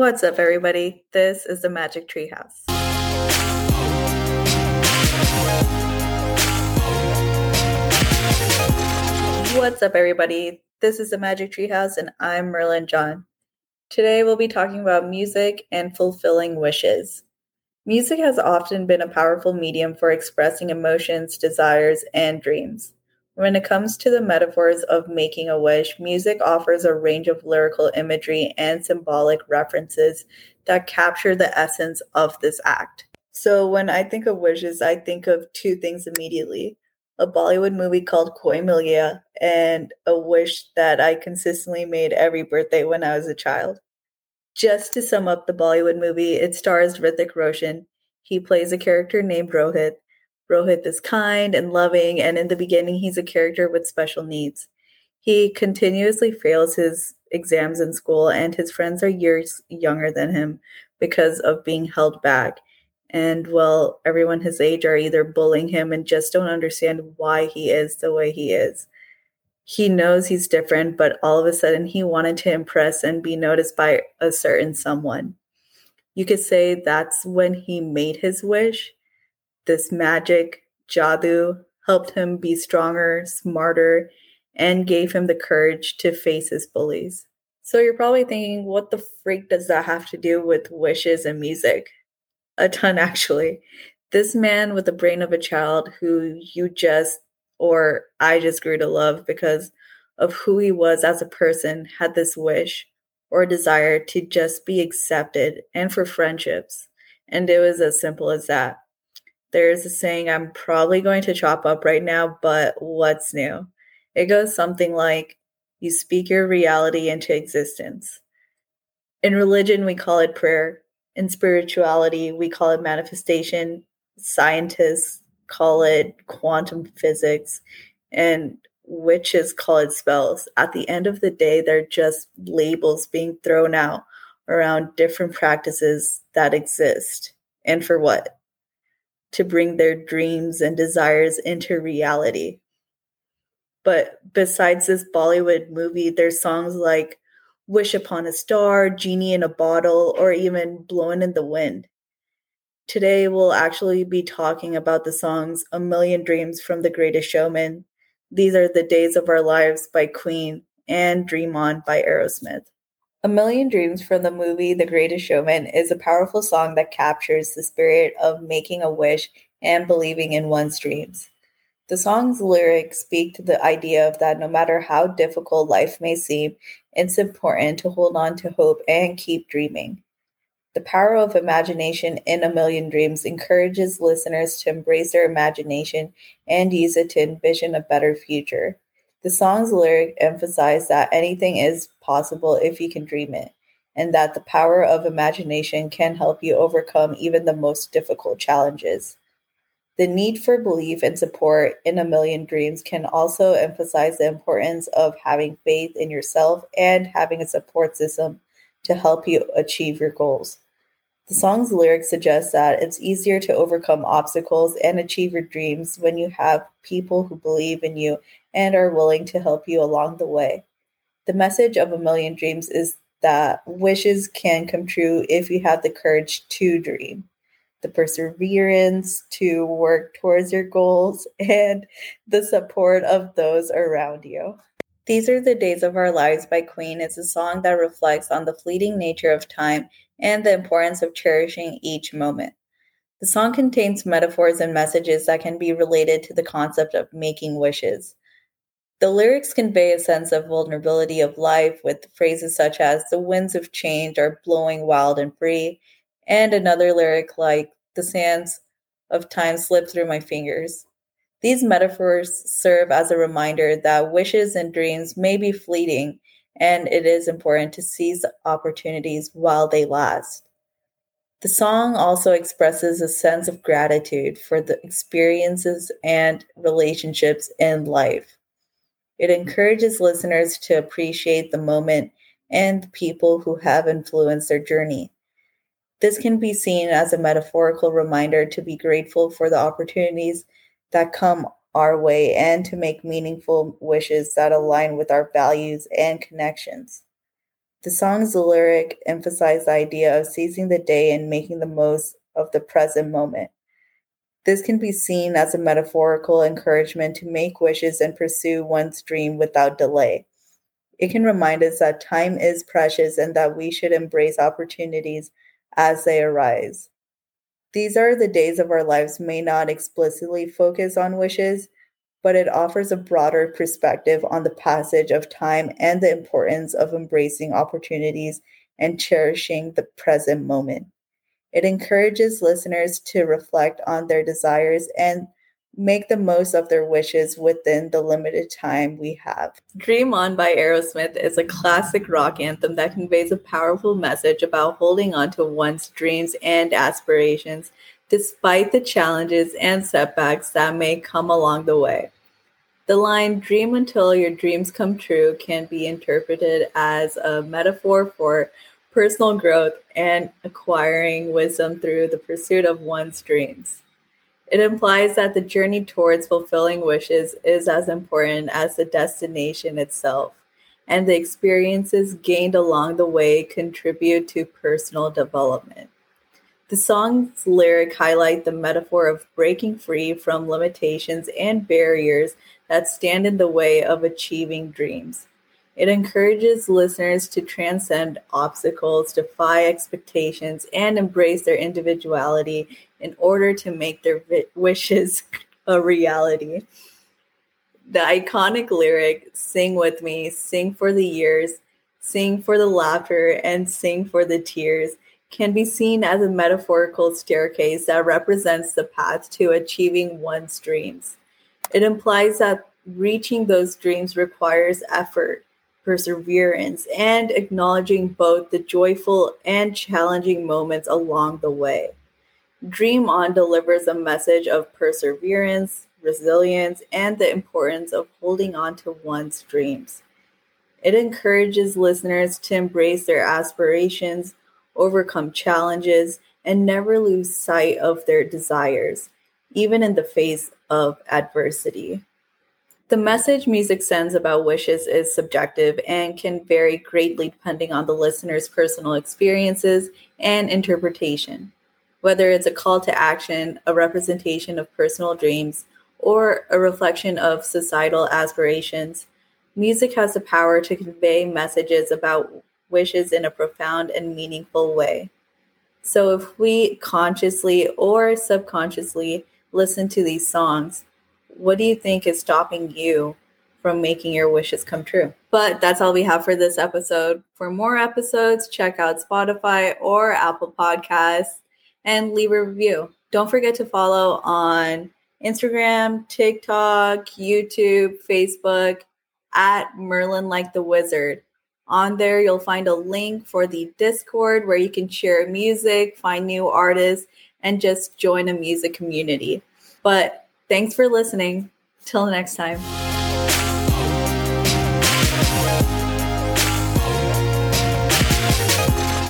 What's up, everybody? This is the Magic Treehouse. What's up, everybody? This is the Magic Treehouse, and I'm Merlin John. Today, we'll be talking about music and fulfilling wishes. Music has often been a powerful medium for expressing emotions, desires, and dreams. When it comes to the metaphors of making a wish, music offers a range of lyrical imagery and symbolic references that capture the essence of this act. So, when I think of wishes, I think of two things immediately a Bollywood movie called Koi Mil Gaya and a wish that I consistently made every birthday when I was a child. Just to sum up the Bollywood movie, it stars Hrithik Roshan. He plays a character named Rohit, Rohit is kind and loving, and in the beginning, he's a character with special needs. He continuously fails his exams in school, and his friends are years younger than him because of being held back. And well, everyone his age are either bullying him and just don't understand why he is the way he is. He knows he's different, but all of a sudden he wanted to impress and be noticed by a certain someone. You could say that's when he made his wish this magic, Jadoo, helped him be stronger, smarter, and gave him the courage to face his bullies. So you're probably thinking, what the freak does that have to do with wishes and music? A ton, actually. This man with the brain of a child who you just, or I just grew to love because of who he was as a person, had this wish or desire to just be accepted and for friendships. And it was as simple as that there's a saying I'm probably going to chop up right now, but what's new? It goes something like you speak your reality into existence. In religion, we call it prayer. In spirituality, we call it manifestation. Scientists call it quantum physics, and witches call it spells. At the end of the day, they're just labels being thrown out around different practices that exist. And for what? To bring their dreams and desires into reality. But besides this Bollywood movie, there's songs like Wish Upon a Star, Genie in a Bottle, or even Blowing in the Wind. Today, we'll actually be talking about the songs A Million Dreams from The Greatest Showman, These Are the Days of Our Lives by Queen, and Dream On by Aerosmith. A Million Dreams from the movie The Greatest Showman is a powerful song that captures the spirit of making a wish and believing in one's dreams. The song's lyrics speak to the idea of that no matter how difficult life may seem, it's important to hold on to hope and keep dreaming. The power of imagination in A Million Dreams encourages listeners to embrace their imagination and use it to envision a better future. The song's lyric emphasize that anything is possible if you can dream it, and that the power of imagination can help you overcome even the most difficult challenges. The need for belief and support in a million dreams can also emphasize the importance of having faith in yourself and having a support system to help you achieve your goals. The song's lyrics suggest that it's easier to overcome obstacles and achieve your dreams when you have people who believe in you and are willing to help you along the way. The message of A Million Dreams is that wishes can come true if you have the courage to dream, the perseverance to work towards your goals, and the support of those around you. These Are the Days of Our Lives by Queen is a song that reflects on the fleeting nature of time and the importance of cherishing each moment. The song contains metaphors and messages that can be related to the concept of making wishes. The lyrics convey a sense of vulnerability of life with phrases such as, the winds of change are blowing wild and free, and another lyric like, the sands of time slip through my fingers. These metaphors serve as a reminder that wishes and dreams may be fleeting, and it is important to seize opportunities while they last. The song also expresses a sense of gratitude for the experiences and relationships in life. It encourages listeners to appreciate the moment and the people who have influenced their journey. This can be seen as a metaphorical reminder to be grateful for the opportunities that come our way and to make meaningful wishes that align with our values and connections. The song's lyric emphasize the idea of seizing the day and making the most of the present moment. This can be seen as a metaphorical encouragement to make wishes and pursue one's dream without delay. It can remind us that time is precious and that we should embrace opportunities as they arise. These are the days of our lives may not explicitly focus on wishes, but it offers a broader perspective on the passage of time and the importance of embracing opportunities and cherishing the present moment. It encourages listeners to reflect on their desires and make the most of their wishes within the limited time we have. Dream On by Aerosmith is a classic rock anthem that conveys a powerful message about holding on to one's dreams and aspirations despite the challenges and setbacks that may come along the way. The line dream until your dreams come true can be interpreted as a metaphor for personal growth and acquiring wisdom through the pursuit of one's dreams. It implies that the journey towards fulfilling wishes is as important as the destination itself, and the experiences gained along the way contribute to personal development. The song's lyric highlight the metaphor of breaking free from limitations and barriers that stand in the way of achieving dreams. It encourages listeners to transcend obstacles, defy expectations, and embrace their individuality in order to make their vi- wishes a reality. The iconic lyric, Sing with me, sing for the years, sing for the laughter, and sing for the tears, can be seen as a metaphorical staircase that represents the path to achieving one's dreams. It implies that reaching those dreams requires effort, perseverance, and acknowledging both the joyful and challenging moments along the way. Dream On delivers a message of perseverance, resilience, and the importance of holding on to one's dreams. It encourages listeners to embrace their aspirations, overcome challenges, and never lose sight of their desires, even in the face of adversity. The message music sends about wishes is subjective and can vary greatly depending on the listener's personal experiences and interpretation. Whether it's a call to action, a representation of personal dreams, or a reflection of societal aspirations, music has the power to convey messages about wishes in a profound and meaningful way. So, if we consciously or subconsciously listen to these songs, what do you think is stopping you from making your wishes come true? But that's all we have for this episode. For more episodes, check out Spotify or Apple Podcasts and leave a review. Don't forget to follow on Instagram, TikTok, YouTube, Facebook at Merlin Like the Wizard. On there, you'll find a link for the Discord where you can share music, find new artists, and just join a music community. But Thanks for listening. Till next time.